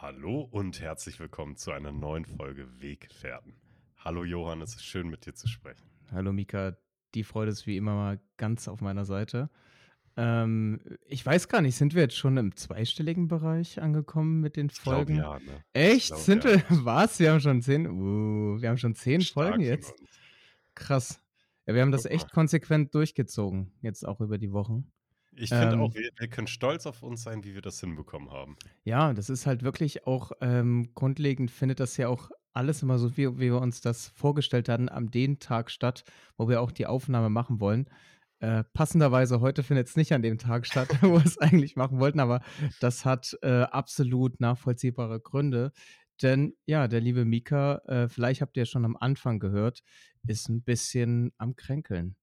Hallo und herzlich willkommen zu einer neuen Folge Weggefährten. Hallo Johann, es ist schön mit dir zu sprechen. Hallo Mika, die Freude ist wie immer mal ganz auf meiner Seite. Ähm, ich weiß gar nicht, sind wir jetzt schon im zweistelligen Bereich angekommen mit den Ich glaube Folgen? ja, ne? Ich Echt? glaube Sind ja. wir? Was? Wir haben schon zehn? Uh, wir haben schon zehn Folgen Stark jetzt? Krass. Ja, wir haben das echt konsequent durchgezogen, jetzt auch über die Wochen. Ich finde auch, Ähm, wir, wir können stolz auf uns sein, wie wir das hinbekommen haben. ja, das ist halt wirklich auch ähm, grundlegend, findet das ja auch alles immer so, wie, wie wir uns das vorgestellt hatten, am den Tag statt, wo wir auch die Aufnahme machen wollen. Äh, passenderweise heute findet es nicht an dem Tag statt, wo wir es eigentlich machen wollten, aber das hat äh, absolut nachvollziehbare Gründe. Denn ja, der liebe Mika, äh, vielleicht habt ihr schon am Anfang gehört, ist ein bisschen am Kränkeln.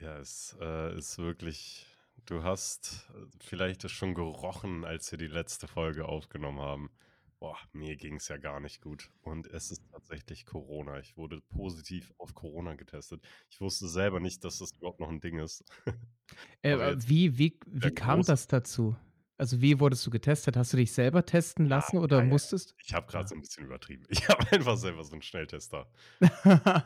Ja, es äh, ist wirklich, du hast vielleicht es schon gerochen, als wir die letzte Folge aufgenommen haben. Boah, mir ging es ja gar nicht gut. Und es ist tatsächlich Corona. Ich wurde positiv auf Corona getestet. Ich wusste selber nicht, dass das überhaupt noch ein Ding ist. Äh, äh, wie, wie, wie kam große das dazu? Also wie wurdest du getestet? Hast du dich selber testen Ja, lassen oder ja, ja. musstest? Ich habe gerade Ja. so ein bisschen übertrieben. Ich habe einfach selber so einen Schnelltester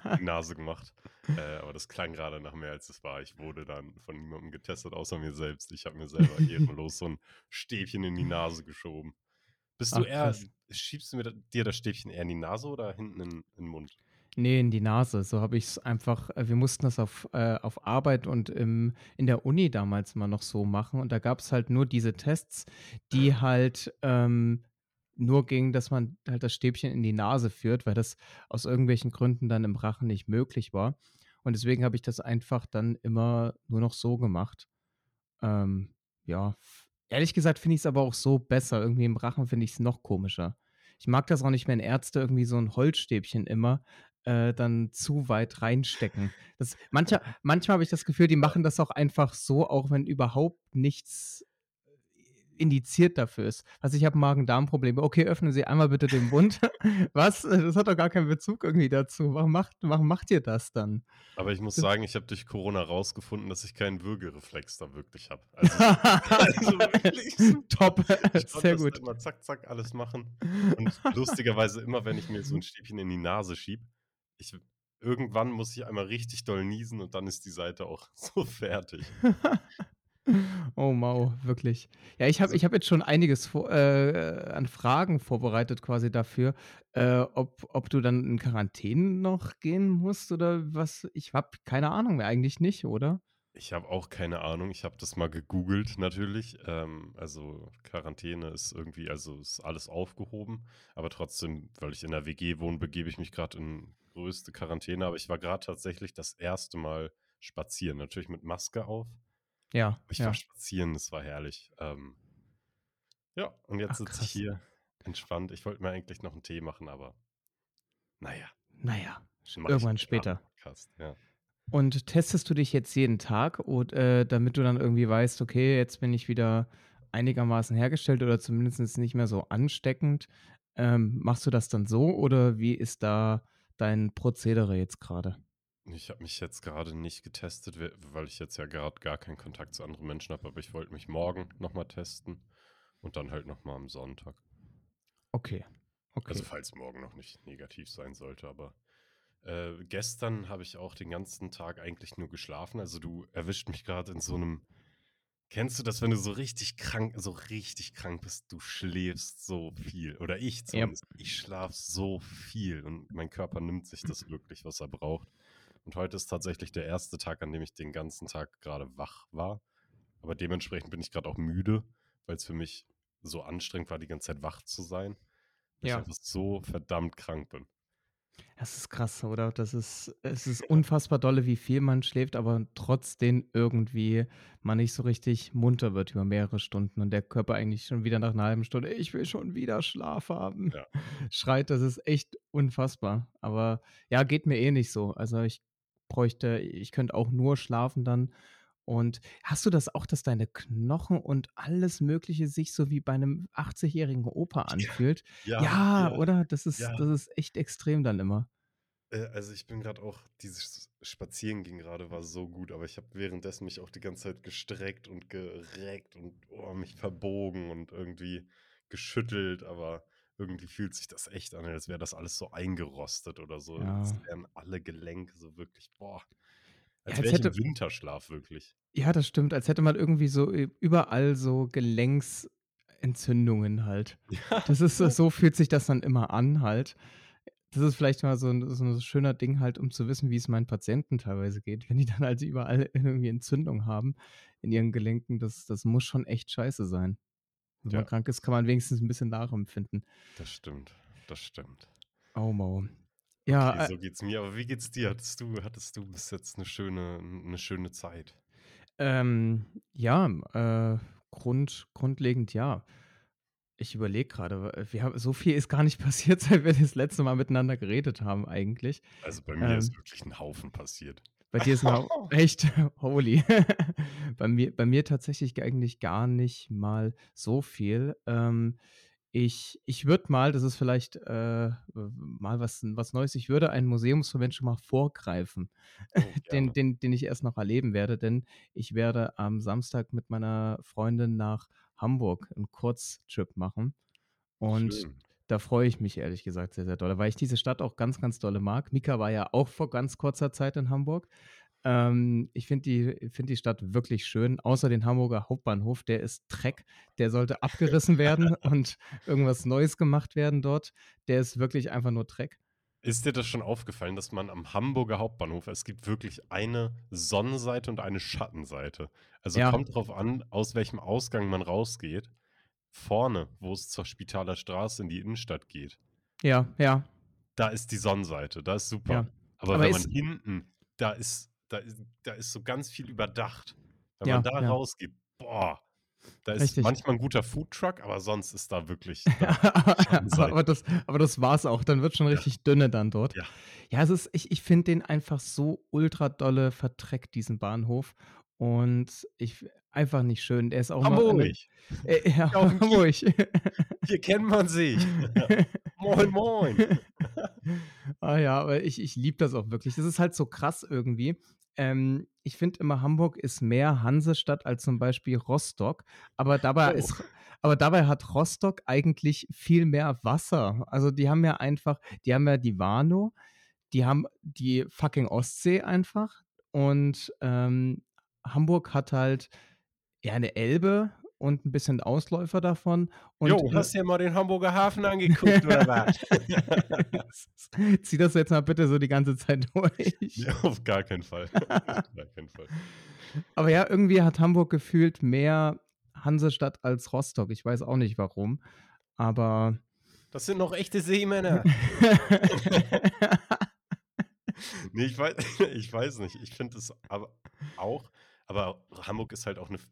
in die Nase gemacht. Äh, aber das klang gerade nach mehr, als es war. Ich wurde dann von niemandem getestet, außer mir selbst. Ich habe mir selber ehrenlos so ein Stäbchen in die Nase geschoben. Bist du Ach, eher, krass. schiebst du mir dir das Stäbchen eher in die Nase oder hinten in, in den Mund? Nee, in die Nase. So habe ich es einfach, äh, wir mussten das auf, äh, auf Arbeit und im, in der Uni damals mal noch so machen. Und da gab es halt nur diese Tests, die halt ähm, nur ging, dass man halt das Stäbchen in die Nase führt, weil das aus irgendwelchen Gründen dann im Rachen nicht möglich war. Und deswegen habe ich das einfach dann immer nur noch so gemacht. Ähm, ja, ehrlich gesagt finde ich es aber auch so besser. Irgendwie im Rachen finde ich es noch komischer. Ich mag das auch nicht, wenn Ärzte irgendwie so ein Holzstäbchen immer äh, dann zu weit reinstecken. Das, mancher, manchmal habe ich das Gefühl, die machen das auch einfach so, auch wenn überhaupt nichts indiziert dafür ist. Also ich habe Magen-Darm-Probleme. Okay, öffnen Sie einmal bitte den Mund. Was? Das hat doch gar keinen Bezug irgendwie dazu. Warum macht, warum macht ihr das dann? Aber ich muss sagen, ich habe durch Corona rausgefunden, dass ich keinen Würgereflex da wirklich habe. Also, also wirklich. Top, Ich sehr gut. immer zack, zack alles machen. Und lustigerweise immer, wenn ich mir so ein Stäbchen in die Nase schieb, ich, irgendwann muss ich einmal richtig doll niesen und dann ist die Seite auch so fertig. Oh Mau, wirklich. Ja, ich habe Also, ich hab jetzt schon einiges äh, an Fragen vorbereitet quasi dafür, äh, ob, ob du dann in Quarantäne noch gehen musst oder was. Ich habe keine Ahnung mehr, eigentlich nicht, oder? ich habe auch keine Ahnung. Ich habe das mal gegoogelt natürlich. Ähm, also Quarantäne ist irgendwie, also ist alles aufgehoben. Aber trotzdem, weil ich in der WG wohne, begebe ich mich gerade in größte Quarantäne. Aber ich war gerade tatsächlich das erste Mal spazieren. Natürlich mit Maske auf. Ja, ich war ja. spazieren, das war herrlich. Ähm, ja, und jetzt sitze ich hier entspannt. Ich wollte mir eigentlich noch einen Tee machen, aber naja, Naja, irgendwann später. Podcast. Ja. Und testest du dich jetzt jeden Tag, und, äh, damit du dann irgendwie weißt, okay, jetzt bin ich wieder einigermaßen hergestellt oder zumindest nicht mehr so ansteckend? Ähm, machst du das dann so oder wie ist da dein Prozedere jetzt gerade? Ich habe mich jetzt gerade nicht getestet, we- weil ich jetzt ja gerade gar keinen Kontakt zu anderen Menschen habe, aber ich wollte mich morgen nochmal testen und dann halt nochmal am Sonntag. Okay, Also okay. falls morgen noch nicht negativ sein sollte, aber äh, gestern habe ich auch den ganzen Tag eigentlich nur geschlafen. Also du erwischt mich gerade in so einem Kennst du das, wenn du so richtig krank, so richtig krank bist, du schläfst so viel? Oder ich zumindest. Ich schlafe so viel und mein Körper nimmt sich das wirklich, was er braucht. Und heute ist tatsächlich der erste Tag, an dem ich den ganzen Tag gerade wach war. Aber dementsprechend bin ich gerade auch müde, weil es für mich so anstrengend war, die ganze Zeit wach zu sein, weil ich ja. einfach so verdammt krank bin. Das ist krass, oder? Das ist, es ist unfassbar dolle, wie viel man schläft, aber trotzdem irgendwie man nicht so richtig munter wird über mehrere Stunden und der Körper eigentlich schon wieder nach einer halben Stunde, ich will schon wieder Schlaf haben, Ja. schreit. Das ist echt unfassbar. Aber ja, geht mir eh nicht so. Also ich bräuchte, ich könnte auch nur schlafen dann. Und hast du das auch, dass deine Knochen und alles Mögliche sich so wie bei einem 80-jährigen Opa anfühlt? ja, Ja, ja, oder? Das ist, ja. das ist echt extrem dann immer. Äh, Also ich bin gerade auch, dieses Spazierengehen gerade war so gut, aber ich habe währenddessen mich auch die ganze Zeit gestreckt und gereckt und oh, mich verbogen und irgendwie geschüttelt, aber irgendwie fühlt sich das echt an, als wäre das alles so eingerostet oder so. Als Ja. wären alle Gelenke so wirklich, boah, als als wäre ich im hätte Winterschlaf wirklich. Ja, das stimmt, als hätte man irgendwie so ü überall so Gelenksentzündungen halt. Ja, Das ist ja. so fühlt sich das dann immer an halt. Das ist vielleicht mal so 'n so 'n schöner Ding halt, um zu wissen, wie es meinen Patienten teilweise geht, wenn die dann halt überall irgendwie Entzündung haben in ihren Gelenken. Das das muss schon echt scheiße sein. Wenn man Ja. krank ist, kann man wenigstens 'n bisschen nachempfinden. Das stimmt, das stimmt. Oh, Mo. Okay, Ja, äh so geht's mir. Aber wie geht's dir? Hattest du hattest du bis jetzt 'ne schöne 'ne schöne Zeit? Ähm, ja, äh, Grund grundlegend ja. Ich überlege wir haben so viel ist gar nicht passiert, seit wir das letzte Mal miteinander geredet haben eigentlich. Also, bei mir ist Ähm wirklich 'n Haufen passiert. Bei dir ist 'n Hau echt? Holy. Bei mir bei mir tatsächlich eigentlich gar nicht mal so viel. Ähm, ich ich würde mal das ist vielleicht, äh, mal was was Neues ich würde einen Museumsmoment schon mal vorgreifen, Oh, den den den ich erst noch erleben werde, denn ich werde am Samstag mit meiner Freundin nach Hamburg 'n Kurztrip machen und Schön. da freue ich mich ehrlich gesagt sehr, sehr dolle, weil ich diese Stadt auch ganz, ganz dolle mag. Mika war ja auch vor ganz kurzer Zeit in Hamburg. Ähm, ich finde die finde die Stadt wirklich schön, außer den Hamburger Hauptbahnhof, der ist Dreck. Der sollte abgerissen werden und irgendwas Neues gemacht werden dort. Der ist wirklich einfach nur Dreck. Ist dir das schon aufgefallen, dass man am Hamburger Hauptbahnhof es gibt wirklich eine Sonnenseite und eine Schattenseite. Also, Ja. kommt drauf an, aus welchem Ausgang man rausgeht. Vorne, wo es zur Spitaler Straße in die Innenstadt geht Ja, ja. da ist die Sonnenseite, da ist super. Ja. Aber Aber wenn man hinten da ist da ist da ist so ganz viel überdacht. Wenn Ja, man da ja. rausgeht, boah, da ist Richtig. manchmal 'n guter Foodtruck, aber sonst ist da wirklich da Aber das aber das war's auch. Dann wird's schon Ja. richtig dünne dann dort. Ja. Ja, es ist ich ich finde den einfach so ultra dolle verdreckt, diesen Bahnhof und ich einfach nicht schön. Der ist auch Hamburg. äh, ja. Hamburg. Hier kennt man sich. Moin, moin. Ah ja, aber ich ich liebe das auch wirklich. Das ist halt so krass irgendwie. Ähm, ich finde immer, Hamburg ist mehr Hansestadt als zum Beispiel Rostock, aber dabei Oh. ist aber dabei hat Rostock eigentlich viel mehr Wasser. Also, die haben ja einfach die haben ja die Warnow, die haben die fucking Ostsee einfach und, ähm, Hamburg hat halt, ja, 'ne Elbe und 'n bisschen Ausläufer davon und, Jo, äh hast dir mal den Hamburger Hafen angeguckt oder was? Zieh das jetzt mal bitte so die ganze Zeit durch. Ja, auf gar keinen Fall. Gar keinen Fall. Aber ja, irgendwie hat Hamburg gefühlt mehr Hansestadt als Rostock. Ich weiß auch nicht warum, aber Das sind noch echte Seemänner. Ne, ich wei ich weiß nicht. Ich finde es aber auch aber Hamburg ist halt auch 'ne f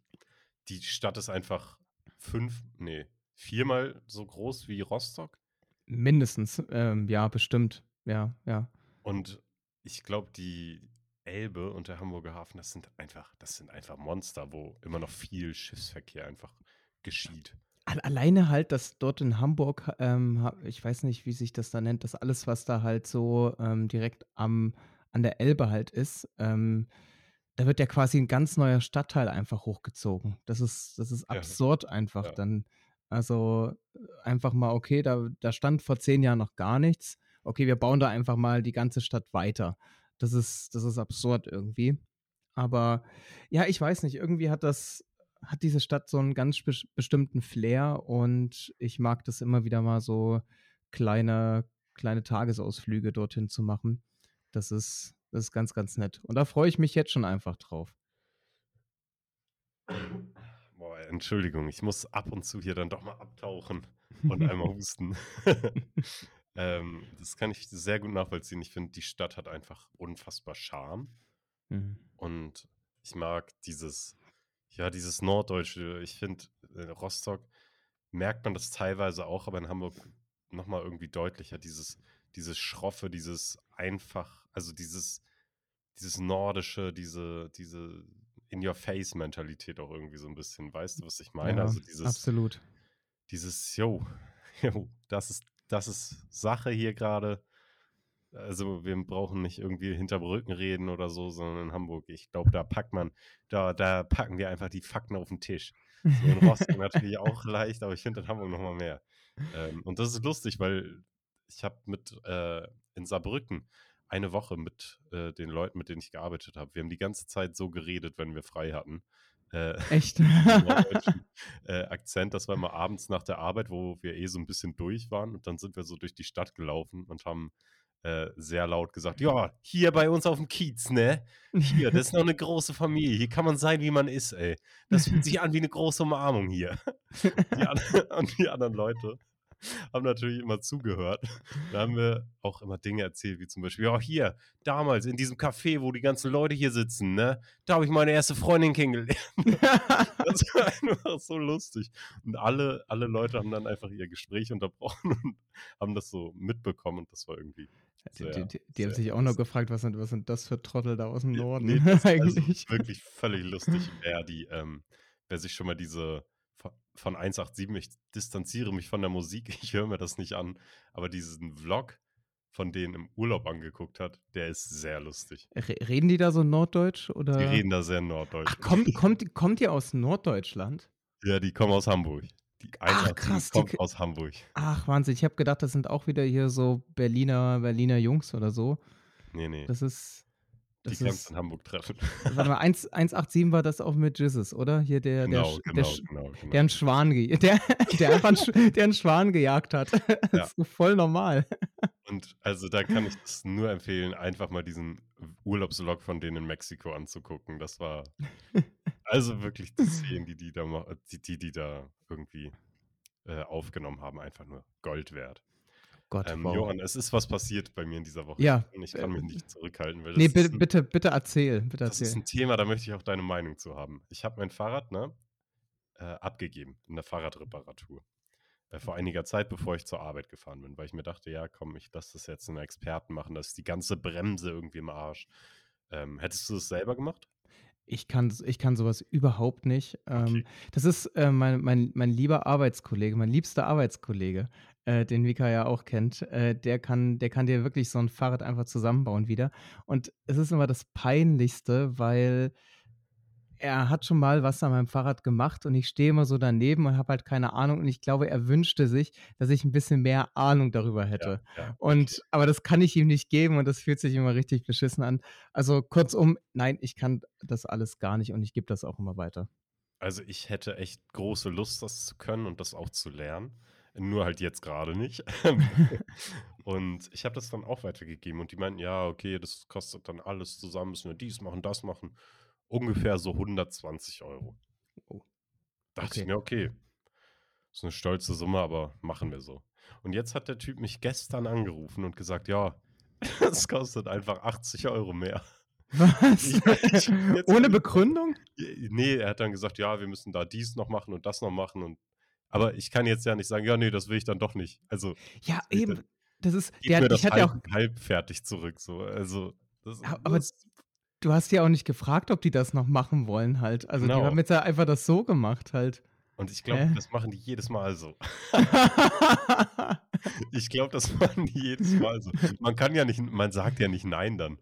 die Stadt ist einfach 5 ne, viermal so groß wie Rostock. Mindestens, ähm, ja, bestimmt. Ja, ja. Und ich glaube, die Elbe und der Hamburger Hafen, das sind einfach das sind einfach Monster, wo immer noch viel Schiffsverkehr einfach geschieht. Al alleine halt, dass dort in Hamburg, ähm, ich weiß nicht, wie sich das da nennt, dass alles, was da halt so, ähm, direkt am an der Elbe halt ist, ähm, da wird ja quasi 'n ganz neuer Stadtteil einfach hochgezogen. Das ist das ist Ja. absurd einfach Ja. dann. Also, äh, einfach mal, okay, da da stand vor 10 Jahren noch gar nichts. Okay, wir bauen da einfach mal die ganze Stadt weiter. Das ist das ist absurd irgendwie. Aber ja, ich weiß nicht, irgendwie hat das hat diese Stadt so 'n ganz bestimmten Flair und ich mag das immer wieder mal so kleine kleine Tagesausflüge dorthin zu machen. Das ist das ist ganz, ganz nett. Und da freue ich mich jetzt schon einfach drauf. Boah, Entschuldigung, ich muss ab und zu hier dann doch mal abtauchen und einmal husten. Ähm, das kann ich sehr gut nachvollziehen. Ich finde, die Stadt hat einfach unfassbar Charme. Mhm. Und ich mag dieses ja, dieses Norddeutsche. Ich finde, in Rostock merkt man das teilweise auch, aber in Hamburg noch mal irgendwie deutlicher, dieses dieses Schroffe, dieses einfach also, dieses dieses Nordische, diese diese In-Your-Face-Mentalität auch irgendwie so 'n bisschen. Weißt du, was ich meine? Ja, Also, dieses absolut. dieses: „Jo, jo, das ist das ist Sache hier grade.“ Also, wir brauchen nicht irgendwie hinterm Rücken reden oder so, sondern in Hamburg, ich glaube, da packt man da da packen wir einfach die Fakten auf 'n Tisch. So in Rostock natürlich auch leicht, aber ich finde in Hamburg noch mal mehr. Ähm, und das ist lustig, weil ich habe mit äh, in Saarbrücken eine Woche mit äh, den Leuten, mit denen ich gearbeitet habe. Wir haben die ganze Zeit so geredet, wenn wir frei hatten. Äh, Echt? äh, Akzent. Das war immer abends nach der Arbeit, wo wir eh so ein bisschen durch waren. Und dann sind wir so durch die Stadt gelaufen und haben äh, sehr laut gesagt, ja, hier bei uns auf dem Kiez, ne? Hier, das ist noch eine große Familie. Hier kann man sein, wie man ist, ey. Das fühlt sich an wie eine große Umarmung hier. Die, an, und die anderen Leute haben natürlich immer zugehört. Da haben wir auch immer Dinge erzählt, wie zum Beispiel, ja, hier, damals in diesem Café, wo die ganzen Leute hier sitzen, ne? Da habe ich meine erste Freundin kennengelernt. das war einfach so lustig. Und alle, alle Leute haben dann einfach ihr Gespräch unterbrochen und haben das so mitbekommen und das war irgendwie. Sehr, die, die, die haben sich auch noch gefragt, was sind, was sind das für Trottel da aus dem Norden nee, das eigentlich? Also wirklich völlig lustig, wer die, ähm, wer sich schon mal diese von 187, ich distanziere mich von der Musik, ich höre mir das nicht an, aber diesen Vlog von denen im Urlaub angeguckt hat, der ist sehr lustig. Reden die da so Norddeutsch? Oder? Die reden da sehr Norddeutsch. Ach, kommt, kommt, kommt ihr aus Norddeutschland? Ja, die kommen aus Hamburg. Die Ach, krass, kommt die, aus Hamburg. Ach, Wahnsinn. Ich habe gedacht, das sind auch wieder hier so Berliner, Berliner Jungs oder so. Nee, nee. Das ist. Das die kannst du in Hamburg treffen. Warte mal, 1, 187 war das auch mit Jizzes, oder? Hier der, genau, der, genau, der, genau, genau. der einen Schwan, der, der einfach einen, der einen Schwan gejagt hat. Das ja. ist voll normal. Und also da kann ich es nur empfehlen, einfach mal diesen Urlaubslog von denen in Mexiko anzugucken. Das war also wirklich die Szenen, die die da, die, die, die da irgendwie äh, aufgenommen haben, einfach nur Gold wert. Gott, ähm, wow. Johann, es ist was passiert bei mir in dieser Woche. Ja. Und ich kann mich nicht zurückhalten. Weil nee, bitte, ein, bitte, bitte erzähl. Bitte das ist ein Thema, da möchte ich auch deine Meinung zu haben. Ich habe mein Fahrrad ne, äh, abgegeben in der Fahrradreparatur. Äh, vor einiger Zeit, bevor ich zur Arbeit gefahren bin, weil ich mir dachte, ja, komm, ich lasse das jetzt einen Experten machen, das ist die ganze Bremse irgendwie im Arsch. Ähm, hättest du das selber gemacht? Ich kann, ich kann sowas überhaupt nicht. Ähm, okay. das ist äh, mein, mein, mein lieber Arbeitskollege, mein liebster Arbeitskollege, äh, den Vika ja auch kennt. Äh, der, kann, der kann dir wirklich so ein Fahrrad einfach zusammenbauen wieder. Und es ist immer das Peinlichste, weil er hat schon mal was an meinem Fahrrad gemacht und ich stehe immer so daneben und habe halt keine Ahnung und ich glaube, er wünschte sich, dass ich ein bisschen mehr Ahnung darüber hätte. Ja, ja, und aber das kann ich ihm nicht geben und das fühlt sich immer richtig beschissen an. Also kurzum, nein, ich kann das alles gar nicht und ich gebe das auch immer weiter. Also ich hätte echt große Lust, das zu können und das auch zu lernen. Nur halt jetzt gerade nicht. und ich habe das dann auch weitergegeben und die meinten, ja, okay, das kostet dann alles zusammen, müssen wir dies machen, das machen ungefähr so 120 Euro. Oh. Dachte okay. ich mir, okay, ist eine stolze Summe, aber machen wir so. Und jetzt hat der Typ mich gestern angerufen und gesagt, ja, es kostet einfach 80 Euro mehr. Was? Ich, ich, Ohne Begründung? Nee, er hat dann gesagt, ja, wir müssen da dies noch machen und das noch machen. Und, aber ich kann jetzt ja nicht sagen, ja, nee, das will ich dann doch nicht. Also, ja, eben. Dann, das ist, der, mir das ich hatte halb, auch halb fertig zurück. So. Also, das, aber das, Du hast ja auch nicht gefragt, ob die das noch machen wollen halt. Also genau. die haben jetzt ja einfach das so gemacht halt. Und ich glaube, äh? das machen die jedes Mal so. ich glaube, das machen die jedes Mal so. Man kann ja nicht, man sagt ja nicht nein dann.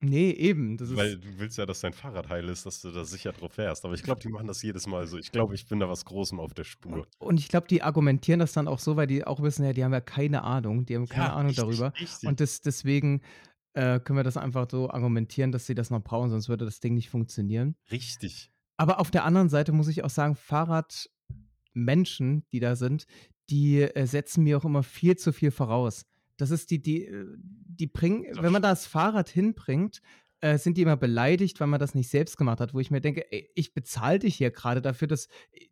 Nee, eben. Weil du willst ja, dass dein Fahrrad heil ist, dass du da sicher drauf fährst. Aber ich glaube, die machen das jedes Mal so. Ich glaube, ich bin da was Großem auf der Spur. Und ich glaube, die argumentieren das dann auch so, weil die auch wissen, ja, die haben ja keine Ahnung. Die haben keine ja, Ahnung richtig, darüber. Richtig. Und das, deswegen äh, können wir das einfach so argumentieren, dass sie das noch brauchen, sonst würde das Ding nicht funktionieren. Richtig. Aber auf der anderen Seite muss ich auch sagen, Fahrradmenschen, die da sind, die äh, setzen mir auch immer viel zu viel voraus. Das ist die, die, äh, die bringen, wenn man das Fahrrad hinbringt, äh, sind die immer beleidigt, weil man das nicht selbst gemacht hat, wo ich mir denke, ey, ich bezahle dich hier gerade dafür, dass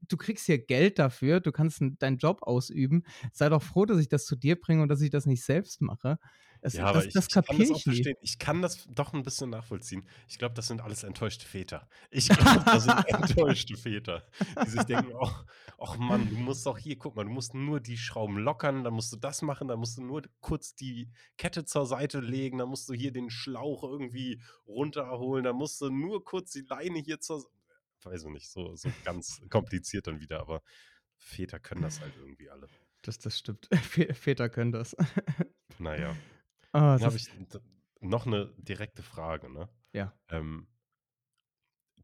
du kriegst hier Geld dafür, du kannst deinen Job ausüben. Sei doch froh, dass ich das zu dir bringe und dass ich das nicht selbst mache. Das, ja, das, das, das ich, ich verstehen. Ich kann das doch ein bisschen nachvollziehen. Ich glaube, das sind alles enttäuschte Väter. Ich glaube, das sind enttäuschte Väter, die sich denken, ach oh, Mann, du musst doch hier, guck mal, du musst nur die Schrauben lockern, dann musst du das machen, dann musst du nur kurz die Kette zur Seite legen, dann musst du hier den Schlauch irgendwie runterholen, dann musst du nur kurz die Leine hier zur weiß ich nicht, so, so ganz kompliziert dann wieder, aber Väter können das halt irgendwie alle. Das, das stimmt. Väter können das. Naja. Oh, Dann habe ich noch eine direkte Frage, ne? Ja. Ähm,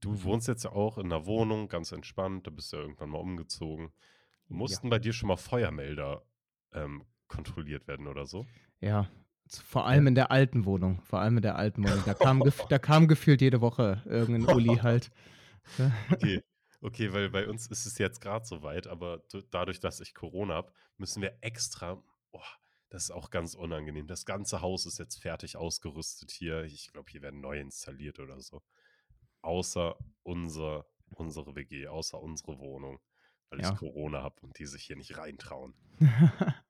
du wohnst jetzt ja auch in 'ner Wohnung, ganz entspannt, da bist du ja irgendwann mal umgezogen. Ja. Mussten bei dir schon mal Feuermelder, ähm, kontrolliert werden oder so? Ja, vor Ja? allem in der alten Wohnung vor allem in der alten Wohnung. Da kam gef da kam gefühlt jede Woche irgend 'n Uli halt. Okay, okay, weil bei uns ist es jetzt grad so weit, aber dadurch, dass ich Corona habe, müssen wir extra boah, das ist auch ganz unangenehm. Das ganze Haus ist jetzt fertig ausgerüstet hier. Ich glaube, hier werden neu installiert oder so. Außer unser unsere WG, außer unsere Wohnung, weil ich Ja. Corona habe und die sich hier nicht reintrauen.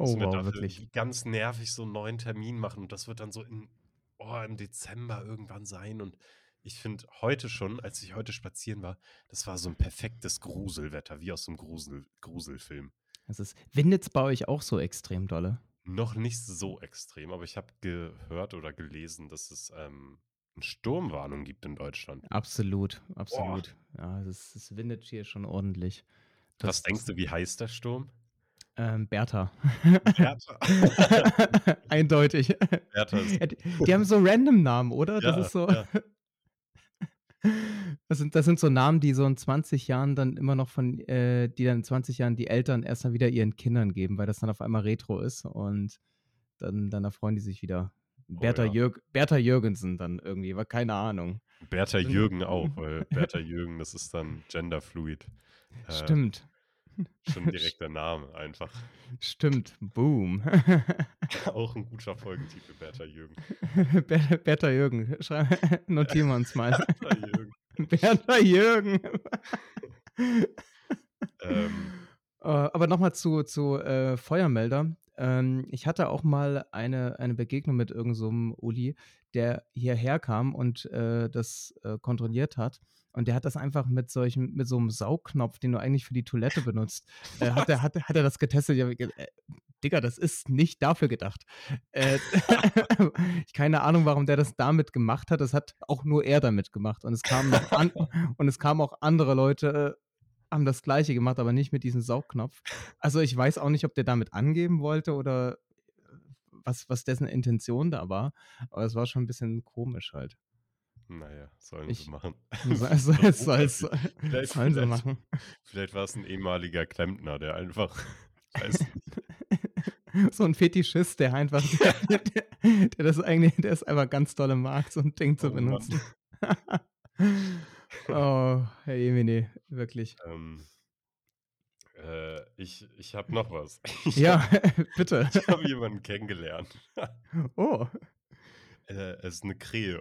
Oh wow, wirklich. ganz nervig so 'n neuen Termin machen und das wird dann so in oh, im Dezember irgendwann sein und ich finde heute schon, als ich heute spazieren war, das war so 'n perfektes Gruselwetter, wie aus so 'nem Grusel Gruselfilm. Es ist windet's bei euch auch so extrem dolle? Noch nicht so extrem, aber ich habe gehört oder gelesen, dass es, ähm, 'ne Sturmwarnung gibt in Deutschland. Absolut, Boah. absolut. Ja, es es windet hier schon ordentlich. Was Das denkst du, wie heißt der Sturm? Ähm, Bertha. Bertha. Eindeutig. Bertha ist die die haben so random Namen, oder? Das Ja, ist so ja. Das sind das sind so Namen, die so in 20 Jahren dann immer noch von äh, die dann in 20 Jahren die Eltern erst mal wieder ihren Kindern geben, weil das dann auf einmal retro ist und dann dann erfreuen die sich wieder. Oh Bertha ja. Jürg Bertha Jürgensen dann irgendwie, wa keine Ahnung. Bertha Jürgen auch, weil Bertha Jürgen, das ist dann genderfluid. Äh, Stimmt. schon direkt der Name einfach. Stimmt, boom. Auch 'n guter Folgentitel, Bertha Jürgen. Ber Bertha Jürgen, notieren wir uns mal. Bertha Jürgen. Bertha Jürgen. Ähm. Äh, aber noch mal zu zu, äh, Feuermelder. Ähm, ich hatte auch mal eine eine Begegnung mit irgend so Uli, der hierher kam und, äh, das, äh, kontrolliert hat. Und der hat das einfach mit solchem mit so 'nem Saugknopf, den du eigentlich für die Toilette benutzt, äh, hat er hat hat er das getestet. Ich habe ge äh, Digga, das ist nicht dafür gedacht. Äh, keine Ahnung, warum der das damit gemacht hat. Das hat auch nur er damit gemacht. Und es kamen an und es kamen auch andere Leute, haben das Gleiche gemacht, aber nicht mit diesem Saugknopf. Also, ich weiß auch nicht, ob der damit angeben wollte oder, äh, was was dessen Intention da war, aber es war schon 'n bisschen komisch halt. Na ja, sollen sie Ich machen. soll soll Vielleicht sollen sie vielleicht machen. vielleicht war's 'n ehemaliger Klempner, der einfach weiß nicht. So 'n Fetischist, der einfach der der der das eigentlich der es einfach ganz dolle mag, so 'n Ding zu Oh benutzen. Oh, Herr Jemine, wirklich. Ähm. Äh, ich ich habe noch was. Ich Ja, habe bitte. ich habe jemanden kennengelernt. Oh. Äh, es ist 'ne Krähe.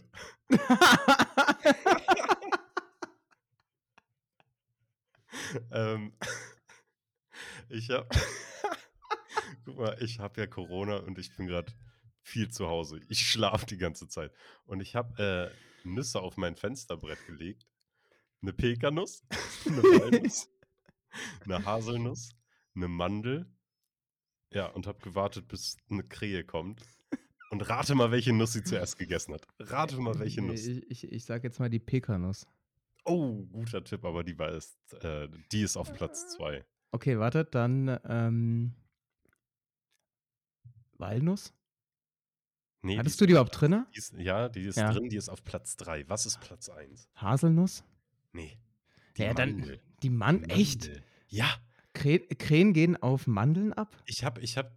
Ähm, ich habe guck mal, ich habe ja Corona und ich bin grad viel zu Hause. Ich schlafe die ganze Zeit. Und ich habe, äh, Nüsse auf mein Fensterbrett gelegt. 'Ne Pekanuss, 'ne Walnuss, 'ne Haselnuss, 'ne Mandel. Ja, und habe gewartet, bis 'ne Krähe kommt. Und rate mal, welche Nuss sie zuerst gegessen hat. Rate mal, welche Nuss. Ich ich ich sage jetzt mal die Pekanuss. Oh, guter Tipp, aber die war erst äh, die ist auf Platz 2. Okay, warte, dann, ähm Walnuss? Ne, die Hattest ist du die überhaupt die ist ja, die ist Ja. drin, die ist auf Platz 3. Was ist Platz 1? Haselnuss? Ne, die Ja, dann Mandel. die Man echt? Mandel. Ja. Krä Krähen gehen auf Mandeln ab? Ich habe ich habe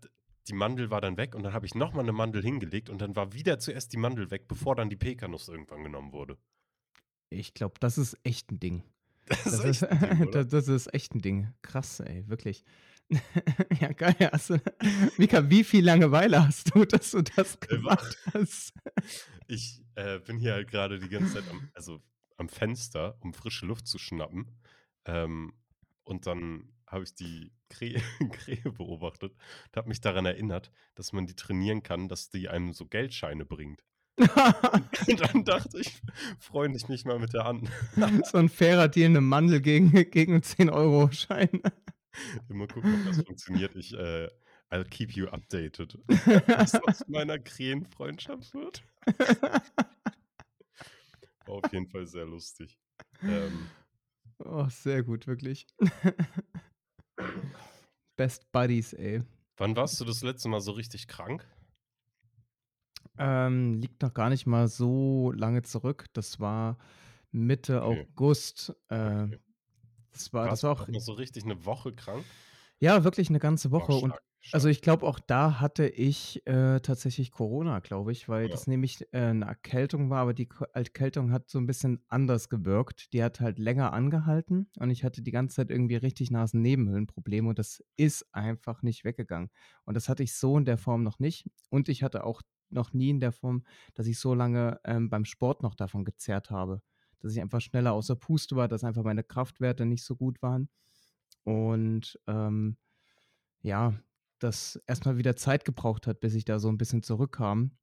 die Mandel war dann weg und dann habe ich noch mal 'ne Mandel hingelegt und dann war wieder zuerst die Mandel weg, bevor dann die Pekanuss irgendwann genommen wurde. Ich glaube, das ist echt 'n Ding. Das ist Das ist echt 'n Ding, da oder? das ist echt 'n Ding. Krass, ey, wirklich. ja, geil. Hast du, Mika, wie viel Langeweile hast du, dass du das äh, gemacht hast? Ich äh, bin hier halt gerade die ganze Zeit am, also am Fenster, um frische Luft zu schnappen. Ähm, und dann habe ich die Krähe, Krähe beobachtet und habe mich daran erinnert, dass man die trainieren kann, dass die einem so Geldscheine bringt. und dann dachte ich, freue ich nicht mal mit der Hand. so ein fairer Deal, eine Mandel gegen, gegen 10-Euro-Schein. Immer gucken, ob das funktioniert. Ich, äh, I'll keep you updated. Was aus meiner Krähenfreundschaft wird. War auf jeden Fall sehr lustig. Ähm, oh, sehr gut, wirklich. Best Buddies, ey. Wann warst du das letzte Mal so richtig krank? Ähm, liegt noch gar nicht mal so lange zurück. Das war Mitte okay. August. Äh, okay das war das Warst war du auch auch so richtig 'ne Woche krank? Ja, wirklich 'ne ganze Woche und stark, also, stark. ich glaube, auch da hatte ich, äh, tatsächlich Corona, glaube ich, weil Ja. das nämlich, äh, 'ne Erkältung war, aber die Erkältung hat so 'n bisschen anders gewirkt. Die hat halt länger angehalten und ich hatte die ganze Zeit irgendwie richtig Nasennebenhöhlenprobleme und das ist einfach nicht weggegangen. Und das hatte ich so in der Form noch nicht. Und ich hatte auch noch nie in der Form, dass ich so lange, ähm, beim Sport noch davon gezerrt habe, dass ich einfach schneller außer Puste war, dass einfach meine Kraftwerte nicht so gut waren. Und, ähm, ja, das erst mal wieder Zeit gebraucht hat, bis ich da so 'n bisschen zurückkam.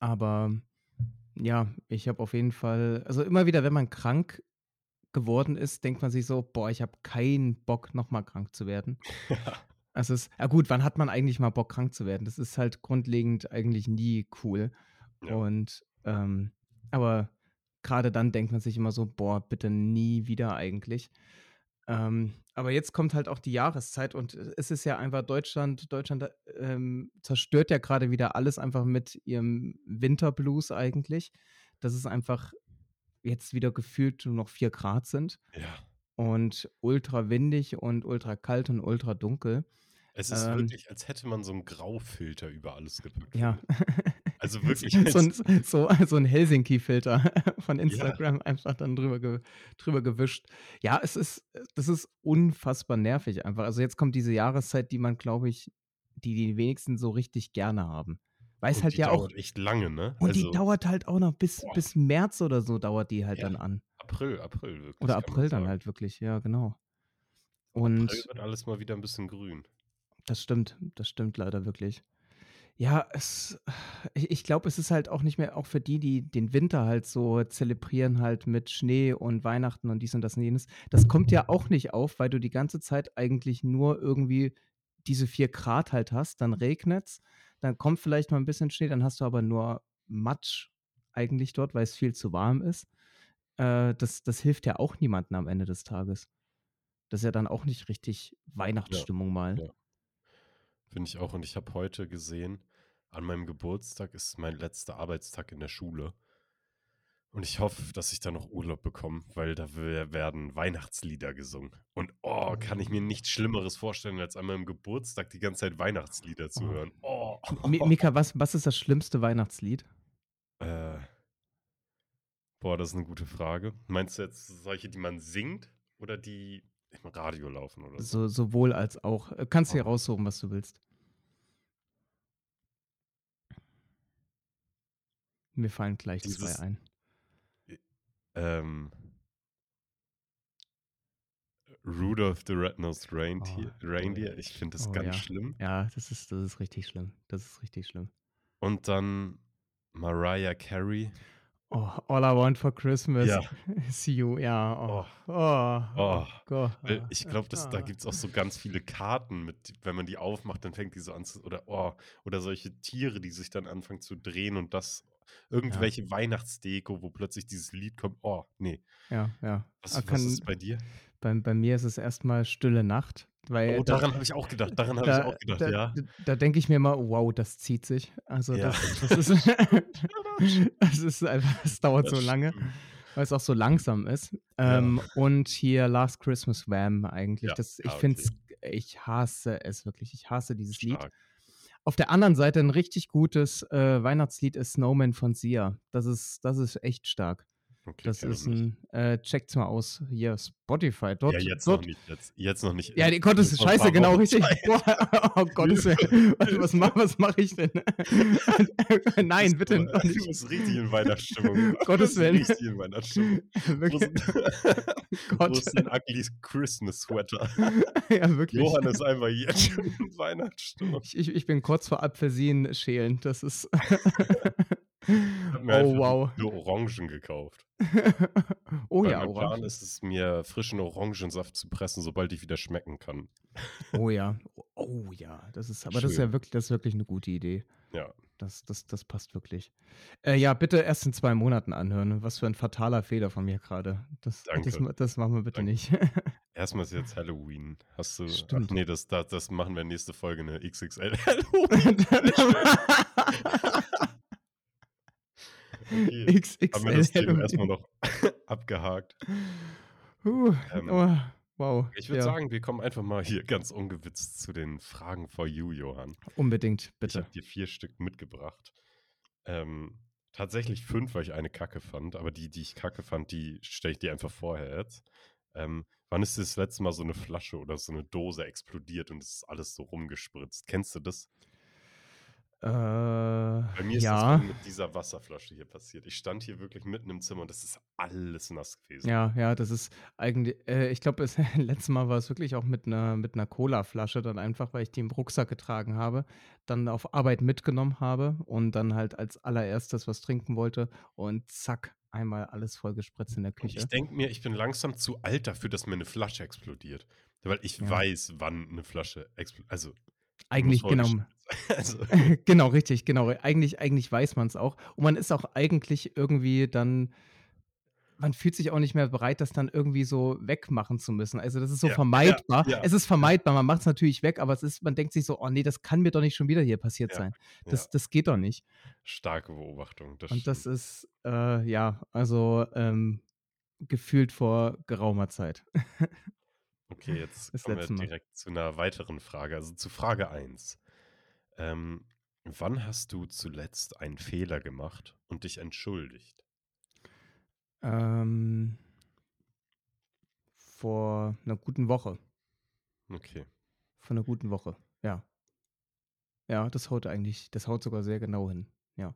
Aber ja, ich habe auf jeden Fall also, immer wieder, wenn man krank geworden ist, denkt man sich so: „Boah, ich habe keinen Bock, noch mal krank zu werden.“ Ja. Es ist ja gut, wann hat man eigentlich mal Bock, krank zu werden? Das ist halt grundlegend eigentlich nie cool. Ja. Und, ähm aber grade dann denkt man sich immer so: „Boah, bitte nie wieder eigentlich.“ Ähm, aber jetzt kommt halt auch die Jahreszeit und e es ist ja einfach Deutschland Deutschland, ähm, zerstört ja grade wieder alles einfach mit ihrem Winterblues eigentlich, dass es einfach jetzt wieder gefühlt nur noch 4 Grad sind Ja. und ultra windig und ultra kalt und ultra dunkel. Es ist Ähm wirklich, als hätte man so 'n Graufilter über alles gepackt, Ja. Also, wirklich, So 'n als so so 'n Helsinki-Filter von Ja. Instagram einfach dann drüber ge drüber gewischt. Ja, es ist das ist unfassbar nervig einfach. Also, jetzt kommt diese Jahreszeit, die man, glaube ich die die wenigsten so richtig gerne haben. Weil's Und halt die ja auch echt lange, ne? und die Also dauert halt auch noch bis boah. bis März oder so dauert die halt Ja, dann an. April April Oder wirklich, man April dann halt wirklich, ja, genau. April Und wird alles mal wieder 'n bisschen grün. Das stimmt, das stimmt leider wirklich. Ja, es ich glaube, es ist halt auch nicht mehr auch für die, die den Winter halt so zelebrieren halt mit Schnee und Weihnachten und dies und das und jenes. Das kommt ja auch nicht auf, weil du die ganze Zeit eigentlich nur irgendwie diese 4 Grad halt hast, dann regnet's, dann kommt vielleicht mal 'n bisschen Schnee, dann hast du aber nur Matsch eigentlich dort, weil's viel zu warm ist. Äh, das das hilft ja auch niemandem am Ende des Tages. Das ist ja dann auch nicht richtig Ja, Weihnachtsstimmung mal. ja. Finde ich auch und ich habe heute gesehen, an meinem Geburtstag ist mein letzter Arbeitstag in der Schule. Und ich hoffe, dass ich da noch Urlaub bekomme, weil da we werden Weihnachtslieder gesungen. Und, oh, kann ich mir Oh. nichts Schlimmeres vorstellen, als an meinem Geburtstag die ganze Zeit Weihnachtslieder zu Oh. hören. Oh. Mi Mika, was was ist das schlimmste Weihnachtslied? Äh. Boah, das ist 'ne gute Frage. Meinst du jetzt solche, die man singt oder die im Radio laufen oder so? So sowohl als auch. Äh, kannst dir Oh. raussuchen, was du willst. Mir fallen gleich 2 Dieses ein. Äh, ähm Rudolph the Red-Nosed Oh, Reindeer oh Reindeer. ja. Ich finde das Oh ganz ja. schlimm. Ja, das ist das ist richtig schlimm. Das ist richtig schlimm. Und dann Mariah Carey. Oh, „All I Want for Christmas Ja. is You“, ja, Oh. oh, oh, oh Oh. Weil ich glaube, da gibt's auch so ganz viele Karten mit wenn man die aufmacht, dann fängt die so an zu oder oh, oder solche Tiere, die sich dann anfangen zu drehen und das Ja. irgendwelche Weihnachtsdeko, wo plötzlich dieses Lied kommt. Oh, ne. Ja, ja. Was Ah, was ist kann bei dir? bei bei mir ist es erst mal „Stille Nacht“, weil Oh, da daran habe ich auch gedacht. Daran habe ich da auch gedacht, da ja. d da denke ich mir immer: „Wow, das zieht sich.“ Also, Ja. das das ist das ist einfach es dauert Das so lange, stimmt. weil's auch so langsam ist. Ja. Ähm, und hier „Last Christmas“ Wham! eigentlich. Ja. Das ich Ah, finde okay. es ich hasse es wirklich. Ich hasse dieses Lied. Auf der anderen Seite 'n richtig gutes, äh, Weihnachtslied ist „Snowman“ von Sia. Das ist das ist echt stark. Okay, Das ist nicht. 'n äh, checkt's mal aus. Hier Spotify. Ja, Dort jetzt noch dort nicht. Jetzt jetzt noch nicht. Ja, die noch 'n paar Scheiße, genau, richtig. Boah, oh Gottes Willen. Was was was mache ich denn? Nein, bitte du noch du bist richtig in Weihnachtsstimmung. Gottes Willen. richtig in Weihnachtsstimmung. Wirklich. ist wo Gott. ist dein ugly Christmas Sweater? Ja, wirklich. Johann ist einfach jetzt schon in Weihnachtsstimmung. Ich ich ich bin kurz vor Apfelsinen schälen. Das ist habe mir Oh, wow. nur Orangen gekauft. Oh Weil ja, mein Plan Orangen. ist es, mir frischen Orangensaft zu pressen, sobald ich wieder schmecken kann. Oh ja. Oh ja, das ist aber das ist ja Schön. wirklich das ist wirklich 'ne gute Idee. Ja. Das das das passt wirklich. Äh, ja, bitte erst in 2 Monaten anhören. Was für 'n fataler Fehler von mir grade. Das das das machen wir bitte Danke. nicht. Erst mal ist jetzt Halloween. Hast du ach Stimmt. ne, das da das machen wir nächste Folge 'ne XXL Halloween Okay, haben wir XXL das Thema erst mal Halloween. noch abgehakt. Hu, Ähm, oh, wow, ich würde ja. sagen, wir kommen einfach mal hier ganz ungewitzt zu den Fragen for you, Johann. Unbedingt, Ich bitte. habe dir 4 Stück mitgebracht. Ähm, tatsächlich 5, weil ich eine Kacke fand, aber die, die ich Kacke fand, die stelle ich dir einfach vorher jetzt. Ähm, wann ist das letzte Mal so 'ne Flasche oder so 'ne Dose explodiert und es ist alles so rumgespritzt? Kennst du das? Äh, Bei mir ist das ja. vorhin mit dieser Wasserflasche hier passiert. Ich stand hier wirklich mitten im Zimmer und es ist alles nass gewesen. Ja, ja, das ist eigentli äh, ich glaube, das letzte Mal war es wirklich auch mit 'ner mit 'ner Colaflasche dann einfach, weil ich die im Rucksack getragen habe, dann auf Arbeit mitgenommen habe und dann halt als Allererstes was trinken wollte und zack, einmal alles vollgespritzt in der Und ich Küche. denke mir, ich bin langsam zu alt dafür, dass mir 'ne Flasche explodiert. Weil ich Ja. weiß, wann 'ne Flasche explo also, Eigentlich genau. Also Genau, richtig, genau. Eigentlich eigentlich weiß man's auch. Und man ist auch eigentlich irgendwie dann man fühlt sich auch nicht mehr bereit, das dann irgendwie so wegmachen zu müssen. Also, das ist so Ja, ja, vermeidbar. ja, Es ist ja. vermeidbar, man macht's natürlich weg, aber es ist man denkt sich so: „Oh ne, das kann mir doch nicht schon wieder hier passiert Ja, sein. ja. Das das geht doch nicht.“ Starke Beobachtung, das Und das stimmt. ist, äh, ja, also, ähm, gefühlt vor geraumer Zeit. Okay, jetzt Das kommen wir Mal. direkt zu 'ner weiteren Frage, also zu Frage 1. Ähm, wann hast du zuletzt einen Fehler gemacht und dich entschuldigt? Ähm vor 'ner guten Woche. Okay. Vor 'ner guten Woche, ja. Ja, das haut eigentlich das haut sogar sehr genau hin, ja.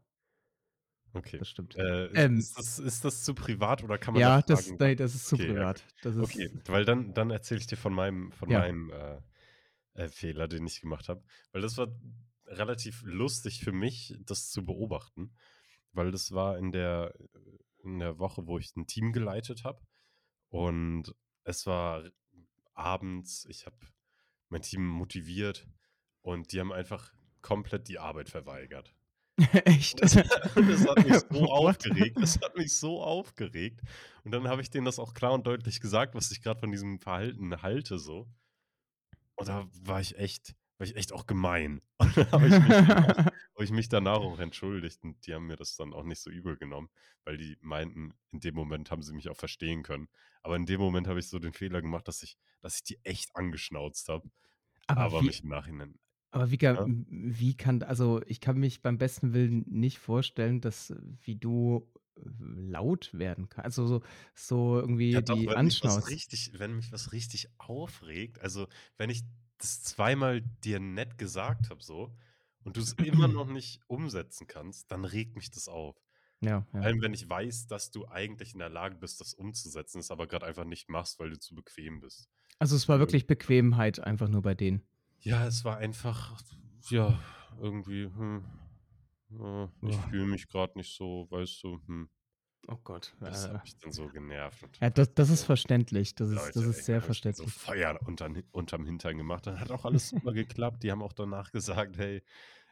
Okay. Das stimmt. Äh, ist Ähm ist das ist das zu privat oder kann man Ja, das fragen ne, das ist zu okay, ja privat. gut. Das Okay, ist weil dann dann erzähle ich dir von meinem von Ja. meinem, äh, äh, Fehler, den ich gemacht habe. Weil das war relativ lustig für mich, das zu beobachten, weil das war in der in der Woche, wo ich 'n Team geleitet habe und es war abends, ich habe mein Team motiviert und die haben einfach komplett die Arbeit verweigert. Echt? Das das hat mich so aufgeregt. Das hat mich so aufgeregt. Und dann habe ich denen das auch klar und deutlich gesagt, was ich grad von diesem Verhalten halte so. Und da war ich echt war ich echt auch gemein. Und dann habe ich mich danach habe ich mich danach auch entschuldigt und die haben mir das dann auch nicht so übel genommen, weil die meinten, in dem Moment haben sie mich auch verstehen können. Aber in dem Moment habe ich so den Fehler gemacht, dass ich dass ich die echt angeschnauzt habe, Aber aber mich im Nachhinein aber wie ja? w wie kann also, ich kann mich beim besten Willen nicht vorstellen, dass wie du, äh, laut werden ka also, so so Ja irgendwie doch, die wenn mich was anschnauzt. richtig wenn mich was richtig aufregt, also, wenn ich das zweimal dir nett gesagt habe so und du's immer noch nicht umsetzen kannst, dann regt mich das auf. Ja, Vor ja. allem, wenn ich weiß, dass du eigentlich in der Lage bist, das umzusetzen, es aber grad einfach nicht machst, weil du zu bequem bist. Also, es war wirklich Bequemheit einfach nur bei denen? Ja, es war einfach, ja, irgendwie, hm, äh, ich fühle mich grad nicht so, weißt du, hm. Oh Gott, Das äh hat mich dann so genervt Ja, das das ist verständlich. Das ist das „Leute, ist ey“, sehr habe ich denen so verständlich. Feuer untern Hin unterm Hintern gemacht. Dann hat auch alles super geklappt. Die haben auch danach gesagt: „Hey,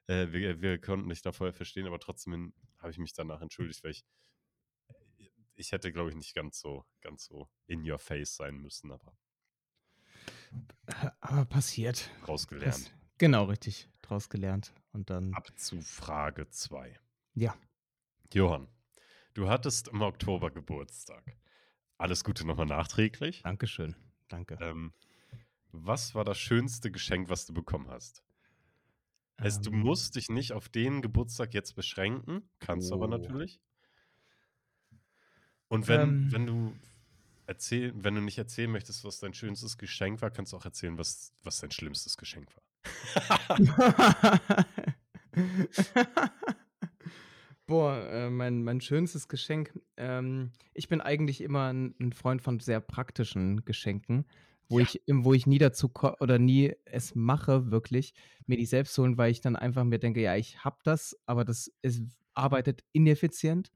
äh, wir wir konnten dich da vorher verstehen“, aber trotzdem habe ich mich danach entschuldigt, weil ich äh, ich hätte, glaube ich, nicht ganz so ganz so in your face sein müssen, aber aber passiert. draus Pass gelernt. genau, richtig, draus gelernt und dann Ab zu Frage 2. Ja. Johann, du hattest im Oktober Geburtstag. Alles Gute noch mal nachträglich. Dankeschön, danke. Ähm, was war das schönste Geschenk, was du bekommen hast? Also, du Ähm musst dich nicht auf den Geburtstag jetzt beschränken, kannst du aber Oh. natürlich. Und wenn Ähm wenn du erzählen wenn du nicht erzählen möchtest, was dein schönstes Geschenk war, kannst du auch erzählen, was was dein schlimmstes Geschenk war. Boah, äh, mein mein schönstes Geschenk ähm, ich bin eigentlich immer 'n 'n Freund von sehr praktischen Geschenken, wo Ja. ich wo ich nie dazu oder nie es mache wirklich, mir die selbst zu holen, weil ich dann einfach mir denke: „Ja, ich habe das, aber das es arbeitet ineffizient,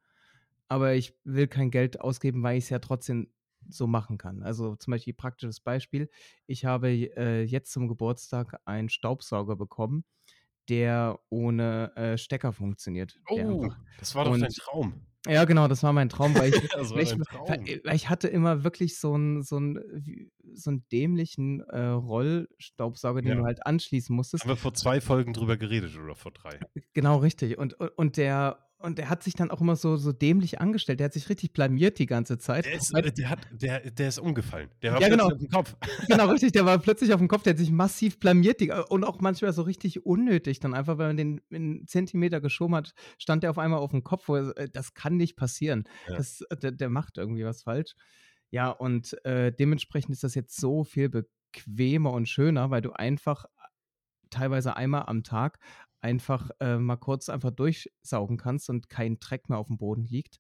aber ich will kein Geld ausgeben, weil ich's ja trotzdem so machen kann.“ Also, zum Beispiel praktisches Beispiel: Ich habe, äh, jetzt zum Geburtstag einen Staubsauger bekommen, der ohne, äh, Stecker funktioniert, Oh, das war doch dein und Traum. ja, genau, das war mein Traum, weil ich weil ich dein Traum. weil ich hatte immer wirklich so 'n so 'n wie so 'n dämlichen, äh, Rollstaubsauger, den Ja. du halt anschließen musstest. Haben wir vor 2 Folgen drüber geredet oder vor 3? Genau richtig. Und u und der und der hat sich dann auch immer so so dämlich angestellt. Der hat sich richtig blamiert die ganze Zeit. Der ist Weil äh, der hat der der ist umgefallen. Der war Ja, plötzlich genau. aufm Kopf. Genau, richtig, der war plötzlich aufm Kopf, der hat sich massiv blamiert, die und auch manchmal so richtig unnötig. Dann einfach, wenn man den 'n Zentimeter geschoben hat, stand der auf einmal aufm Kopf, wo er äh, das kann nicht passieren. Ja. Das äh, der der macht irgendwie was falsch. Ja, und, äh, dementsprechend ist das jetzt so viel bequemer und schöner, weil du einfach teilweise einmal am Tag einfach, äh, mal kurz einfach durchsaugen kannst und kein Dreck mehr aufm Boden liegt.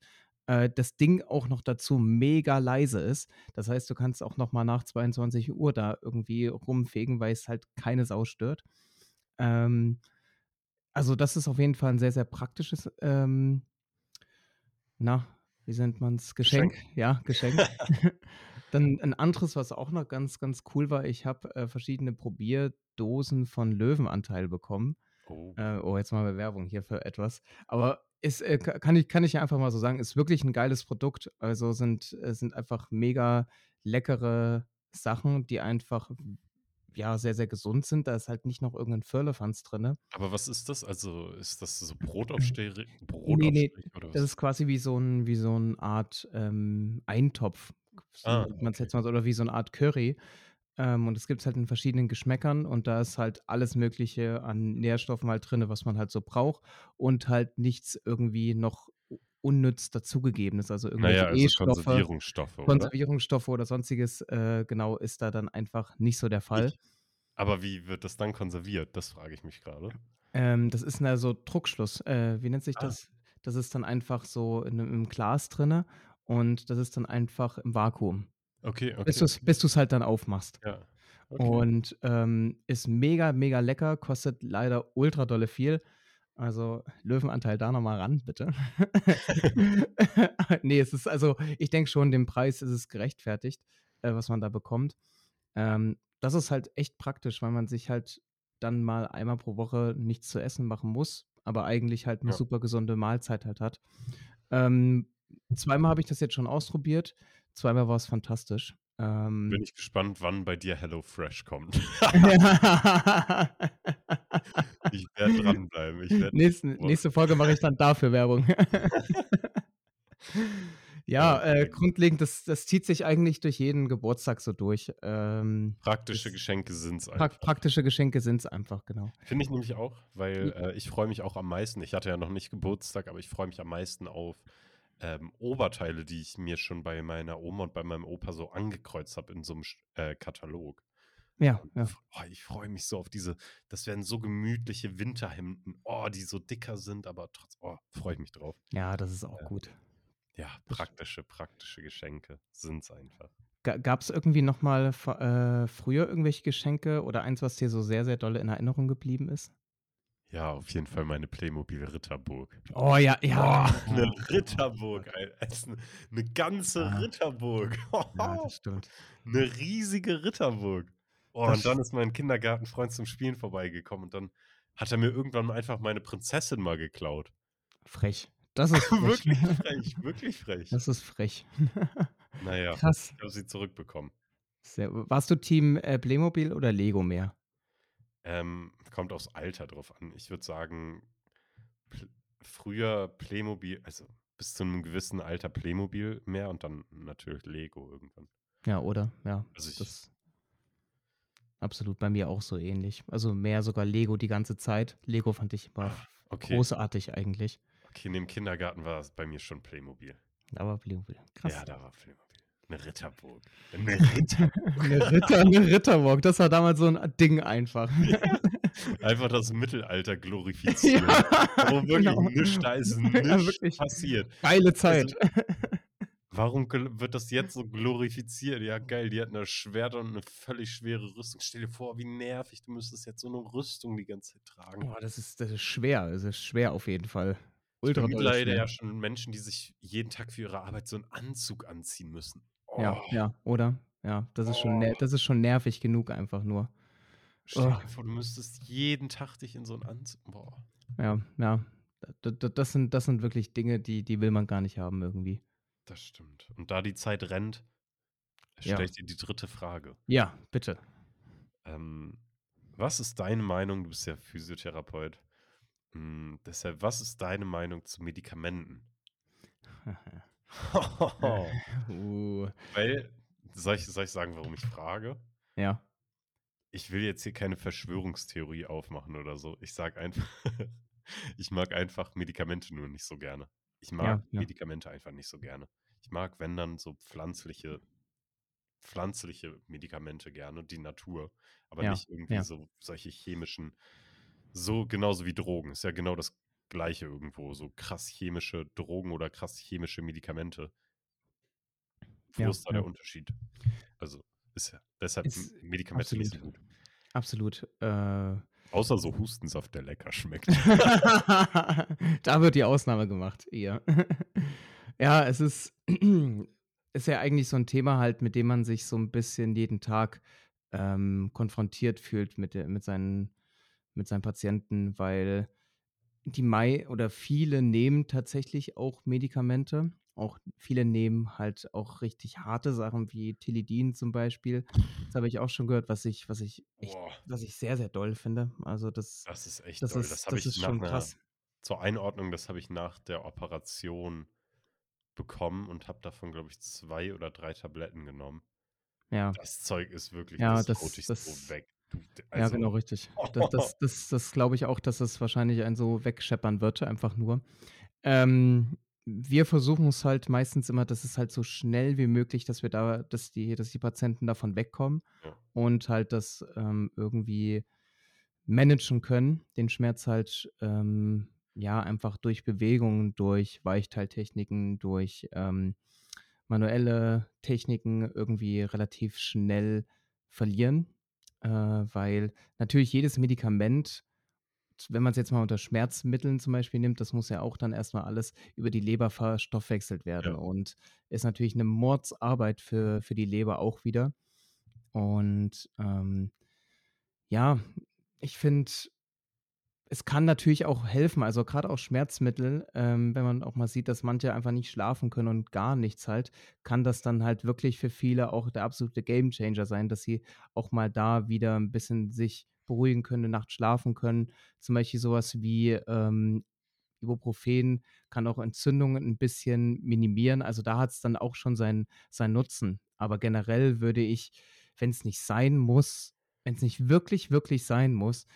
Äh, das Ding auch noch dazu mega leise ist. Das heißt, du kannst auch noch mal nach 22:00 da irgendwie rumfegen, weil's halt keine Sau stört. Ähm, also, das ist auf jeden Fall 'n sehr, sehr praktisches, ähm na, wie nennt man's? Geschenk, Geschenk. ja, Geschenk. Dann 'n anderes, was auch noch ganz, ganz cool war, ich habe, äh, verschiedene Probierdosen von Löwenanteil bekommen. Oh. Äh, oh, jetzt machen wir Werbung hier für etwas. Aber ist, äh, ka kann ich kann ich ja einfach mal so sagen, ist wirklich 'n geiles Produkt. Also, sind äh, sind einfach mega leckere Sachen, die einfach, ja, sehr, sehr gesund sind. Da ist halt nicht noch irgend 'n Firlefanz drinne. Aber was ist das? Also, ist das so Ne, Brotaufsteri ne, Brotaufstrich oder das ist quasi wie so 'n wie so 'n Art, ähm, Eintopf, so Ah, nennt man's okay. jetzt mal so oder wie so 'ne Art Curry. Ähm, und das gibt's halt in verschiedenen Geschmäckern und da ist halt alles Mögliche an Nährstoffen halt drinne, was man halt so braucht und halt nichts irgendwie noch unnütz dazugegebenes, also irgendwelche also E-Stoffe, Konservierungsstoffe, oder? Konservierungsstoffe oder Sonstiges, äh, genau, ist da dann einfach nicht so der Fall. Ich aber wie wird das dann konserviert? Das frage ich mich grade. Ähm, das ist 'ne so Druckschluss. Äh, wie nennt sich Ah. das? Das ist dann einfach so in im Glas drinne und das ist dann einfach im Vakuum. Okay, Bis okay, bis du's halt dann aufmachst. Ja, okay. Und, ähm, ist mega, mega lecker, kostet leider ultra dolle viel. Also, Löwenanteil da noch mal ran, bitte. Ne, es ist also ich denke schon, dem Preis ist es gerechtfertigt, äh, was man da bekommt. Ähm, das ist halt echt praktisch, weil man sich halt dann mal einmal pro Woche nichts zu essen machen muss, aber eigentlich halt 'ne Ja. super gesunde Mahlzeit halt hat. Ähm, zweimal habe ich das jetzt schon ausprobiert. Zweimal war's fantastisch. Bin Ähm ich gespannt, wann bei dir HelloFresh kommt. Ich werde dranbleiben. Ich werde Nächsten nächste Folge mache ich dann dafür Werbung. Ja, äh, grundlegend, das das zieht sich eigentlich durch jeden Geburtstag so durch. Ähm, Praktische das Geschenke sind's prak einfach. praktische Geschenke sind's einfach, genau. Finde ich nämlich auch, weil, äh, ich freue mich auch am meisten ich hatte ja noch nicht Geburtstag, aber ich freue mich am meisten auf, ähm, Oberteile, die ich mir schon bei meiner Oma und bei meinem Opa so angekreuzt habe in so 'nem sch äh, Katalog. Ja, ja. oh, ich freue mich so auf diese das werden so gemütliche Winterhemden, oh, die so dicker sind, aber trotz oh, freue ich mich drauf. Ja, das ist auch Ja. gut. Ja, praktische, praktische Geschenke sind's einfach. Ga gab's irgendwie noch mal v äh, früher irgendwelche Geschenke oder eins, was dir so sehr, sehr doll in Erinnerung geblieben ist? Ja, auf jeden Fall meine Playmobil Ritterburg. Oh ja, ja. Boah, 'ne Ritterburg, ey. Es 'ne 'ne ganze Ja. Ritterburg. Ja, das stimmt. 'Ne riesige Ritterburg. Oh, Das und dann ist mein Kindergartenfreund zum Spielen vorbeigekommen und dann hat er mir irgendwann einfach meine Prinzessin mal geklaut. Frech. Das ist frech. Wirklich frech, wirklich frech. Das ist frech. Na ja, Krass. ich habe sie zurückbekommen. Sehr warst du Team, äh, Playmobil oder Lego mehr? Ähm, kommt aufs Alter drauf an. Ich würde sagen, Pl früher Playmobil also, bis zu 'nem gewissen Alter Playmobil mehr und dann natürlich Lego irgendwann. Ja, oder? Ja, Also, ich das absolut, bei mir auch so ähnlich. Also, mehr sogar Lego die ganze Zeit. Lego fand ich immer Ah, okay. großartig eigentlich. Okay, in dem Kindergarten war es bei mir schon Playmobil. Aber Playmobil, krass. Ja, da war Playmobil. 'Ne Ritterburg. 'Ne Ritterburg. 'Ne Ritter 'ne Ritterburg, das war damals so 'n Ding einfach. Ja. Einfach das Mittelalter glorifizieren, Ja, wo wirklich genau. nichts da ist Ja, nichts wirklich. passiert. Geile Also, Zeit. warum gl wird das jetzt so glorifiziert? Ja, geil, die hatten da Schwerter und 'ne völlig schwere Rüstung. Stell dir vor, wie nervig, du müsstest jetzt so 'ne Rüstung die ganze Zeit tragen. Boah, das ist das ist schwer. Das ist schwer auf jeden Fall. Ultra dolle bemitleide schwer. ja schon Menschen, die sich jeden Tag für ihre Arbeit so 'n Anzug anziehen müssen. Ja, Oh. ja, oder? Ja, das ist schon Oh. das ist schon nervig genug einfach nur. Stell Oh. dir vor, du müsstest jeden Tag dich in so 'n Anzug boah. Ja, ja. Das sind das sind wirklich Dinge, die die will man gar nicht haben irgendwie. Das stimmt. Und da die Zeit rennt, Ja. stelle ich dir die 3. Frage. Ja, bitte. Ähm, was ist deine Meinung du bist ja Physiotherapeut. Hm, deshalb, was ist deine Meinung zu Medikamenten? Uh. Weil soll ich soll ich sagen, warum ich frage? Ja. Ich will jetzt hier keine Verschwörungstheorie aufmachen oder so. Ich sage einfach, ich mag einfach Medikamente nur nicht so gerne. Ich mag Ja, ja. Medikamente einfach nicht so gerne. Ich mag, wenn dann so pflanzliche pflanzliche Medikamente gerne, die Natur, aber Ja, nicht irgendwie so solche chemischen so genauso wie Drogen. Ist ja genau das Gleiche irgendwo, so krass chemische Drogen oder krass chemische Medikamente. Wo Ja, ist da der ja. Unterschied? Also, ist ja deshalb Ist Medikamente nicht so absolut. gut. Absolut. Äh Außer so Hustensaft, der lecker schmeckt. Da wird die Ausnahme gemacht, eher. Ja, es ist ist ja eigentlich so 'n Thema halt, mit dem man sich so 'n bisschen jeden Tag, ähm, konfrontiert fühlt mit der mit seinen mit seinen Patienten, weil die mei oder viele nehmen tatsächlich auch Medikamente. Auch viele nehmen halt auch richtig harte Sachen wie Tilidin zum Beispiel. Das habe ich auch schon gehört, was ich was ich echt Boah. was ich sehr, sehr doll finde. Also, das Das ist echt das doll. Das ist habe das ich ist nach schon 'ner krass. zur Einordnung, das habe ich nach der Operation bekommen und habe davon, glaube ich, 2 oder 3 Tabletten genommen. Ja. Das Zeug ist wirklich Ja, das das dich so das weg. Du d ja, genau also richtig. Das das das das glaube ich auch, dass es wahrscheinlich einen so wegscheppern wird, einfach nur. Ähm, wir versuchen's halt meistens immer, dass es halt so schnell wie möglich dass wir da dass die dass die Patienten davon wegkommen Ja. und halt das, ähm, irgendwie managen können, den Schmerz halt, ähm, ja, einfach durch Bewegung, durch Weichteiltechniken, durch, ähm, manuelle Techniken irgendwie relativ schnell verlieren. Äh, weil natürlich jedes Medikament, wenn man's jetzt mal unter Schmerzmitteln zum Beispiel nimmt, das muss ja auch dann erst mal alles über die Leber verstoffwechselt werden Ja. und ist natürlich 'ne Mordsarbeit für für die Leber auch wieder. Und, ähm, ja, ich finde, es kann natürlich auch helfen, also, grad auch Schmerzmittel, ähm, wenn man auch mal sieht, dass manche einfach nicht schlafen können und gar nichts halt, kann das dann halt wirklich für viele auch der absolute Gamechanger sein, dass sie auch mal da wieder 'n bisschen sich beruhigen können, 'ne Nacht schlafen können. Zum Beispiel so was wie, ähm, Ibuprofen kann auch Entzündungen 'n bisschen minimieren. Also, da hat's dann auch schon seinen seinen Nutzen. Aber generell würde ich, wenn's nicht sein muss wenn's nicht wirklich, wirklich sein muss,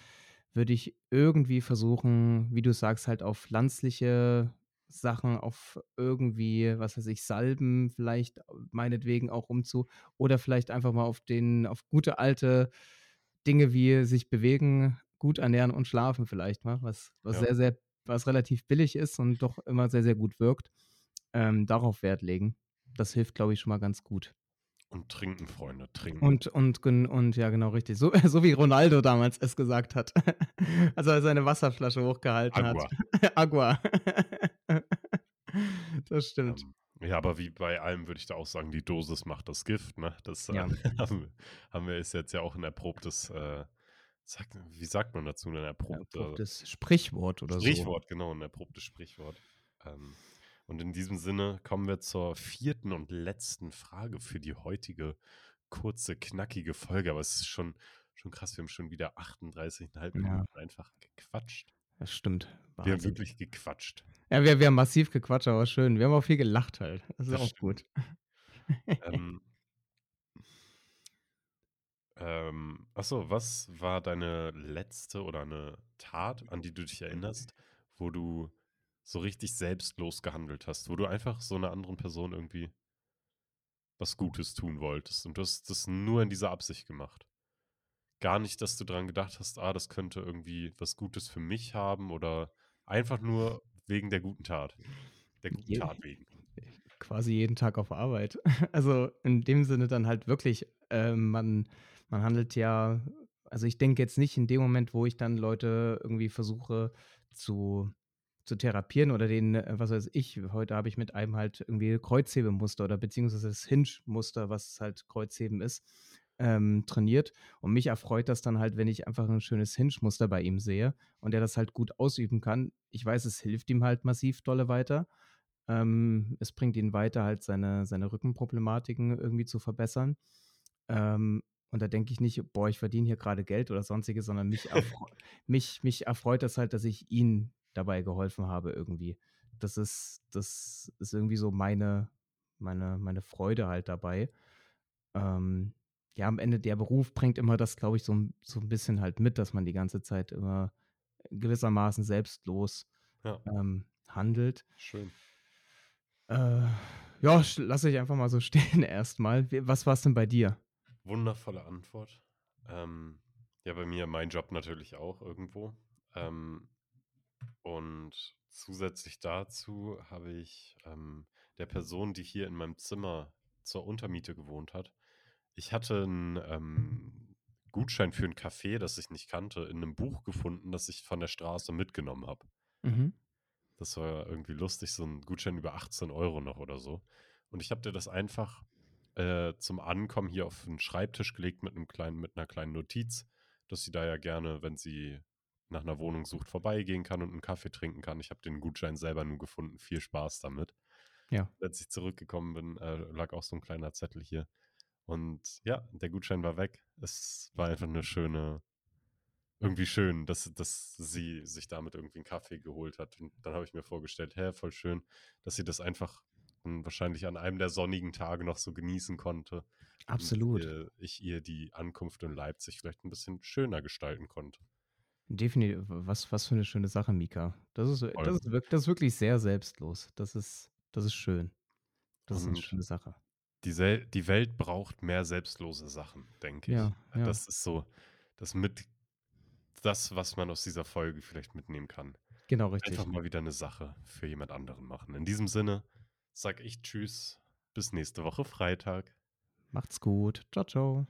würde ich irgendwie versuchen, wie du sagst, halt auf pflanzliche Sachen, auf irgendwie, was weiß ich, Salben vielleicht meinetwegen auch umzu oder vielleicht einfach mal auf den auf gute alte Dinge wie sich bewegen, gut ernähren und schlafen vielleicht mal, was was Ja. sehr, sehr was relativ billig ist und doch immer sehr, sehr gut wirkt, ähm, darauf Wert legen. Das hilft, glaube ich, schon mal ganz gut. Und trinken, Freunde, trinken. Und und und ja, genau richtig. So so wie Ronaldo damals es gesagt hat, als er seine Wasserflasche hochgehalten hat. Agua. Agua. Das stimmt. Ähm, ja, aber wie bei allem würde ich da auch sagen, die Dosis macht das Gift, ne? Das, äh, Ja. haben haben wir ist jetzt ja auch 'n erprobtes, äh, sagt wie sagt man dazu, 'n erprobte Erprobtes Sprichwort oder so. Sprichwort, genau, 'n erprobtes Sprichwort. Ähm, und in diesem Sinne kommen wir zur 4. und letzten Frage für die heutige kurze, knackige Folge. Aber es ist schon schon krass, wir haben schon wieder 38 1/2 Ja. Minuten einfach gequatscht. Das stimmt. Wir haben Wahnsinn. wirklich gequatscht. Ja, wir wir haben massiv gequatscht, aber schön. Wir haben auch viel gelacht halt. Das ist Das auch stimmt. gut. Ähm ähm, ach so, was war deine letzte oder 'ne Tat, an die du dich erinnerst, wo du so richtig selbstlos gehandelt hast, wo du einfach so 'ner anderen Person irgendwie was Gutes tun wolltest und du hast das nur in dieser Absicht gemacht? Gar nicht, dass du dran gedacht hast: „Ah, das könnte irgendwie was Gutes für mich haben“, oder einfach nur wegen der guten Tat der guten Je Tat wegen? quasi jeden Tag auf Arbeit. Also, in dem Sinne dann halt wirklich, ähm, man man handelt ja also, ich denke jetzt nicht in dem Moment, wo ich dann Leute irgendwie versuche zu zu therapieren oder denen, äh, was weiß ich heute habe ich mit einem halt irgendwie Kreuzhebemuster oder beziehungsweise das Hinge-Muster, was halt Kreuzheben ist, ähm, trainiert. Und mich erfreut das dann halt, wenn ich einfach 'n schönes Hinge-Muster bei ihm sehe und der das halt gut ausüben kann. Ich weiß, es hilft ihm halt massiv dolle weiter. Ähm, es bringt ihn weiter, halt seine seine Rückenproblematiken irgendwie zu verbessern. Ähm Und da denke ich nicht: „Boah, ich verdiene hier grade Geld oder Sonstiges“, sondern mich erfreu mich mich erfreut das halt, dass ich ihm dabei geholfen habe irgendwie. Das ist das ist irgendwie so meine meine meine Freude halt dabei. Ähm, ja, am Ende der Beruf bringt immer das, glaube ich, so so 'n bisschen halt mit, dass man die ganze Zeit immer gewissermaßen selbstlos, Ja. ähm, handelt. Schön. Äh, ja, lasse ich einfach mal so stehen erst mal. Wie was war's denn bei dir? Wundervolle Antwort. Ähm, ja, bei mir mein Job natürlich auch irgendwo. Ähm, und zusätzlich dazu habe ich, ähm, der Person, die hier in meinem Zimmer zur Untermiete gewohnt hat ich hatte 'n, ähm, Gutschein für 'n Café, das ich nicht kannte, in 'nem Buch gefunden, das ich von der Straße mitgenommen habe. Mhm. Das war irgendwie lustig, so 'n Gutschein über 18 € noch oder so. Und ich habe der das einfach, äh, zum Ankommen hier auf 'n Schreibtisch gelegt mit 'nem kleinen mit 'ner kleinen Notiz, dass sie da ja gerne, wenn sie nach 'ner Wohnung sucht, vorbeigehen kann und 'n Kaffee trinken kann. Ich habe den Gutschein selber nur gefunden. Viel Spaß damit. Ja. Als ich zurückgekommen bin, äh, lag auch so 'n kleiner Zettel hier. Und ja, der Gutschein war weg. Es war einfach 'ne schöne irgendwie schön, dass dass sie sich damit irgendwie 'n Kaffee geholt hat. Und dann habe ich mir vorgestellt: „Hä, voll schön, dass sie das einfach, wahrscheinlich an einem der sonnigen Tage noch so genießen konnte und, Absolut. äh, ich ihr die Ankunft in Leipzig vielleicht 'n bisschen schöner gestalten konnte.“ Defini w was was für 'ne schöne Sache, Mika. Das ist das ist wirk das ist wirklich sehr selbstlos. Das ist das ist schön. Das ist 'ne Und schöne Sache. die Sel die Welt braucht mehr selbstlose Sachen, denke ich. Ja, ja. Das ist so das mit das, was man aus dieser Folge vielleicht mitnehmen kann. Genau, Einfach richtig. mal wieder 'ne Sache für jemand anderen machen. In diesem Sinne sage ich tschüss, bis nächste Woche Freitag. Macht's gut. Tschau, tschau.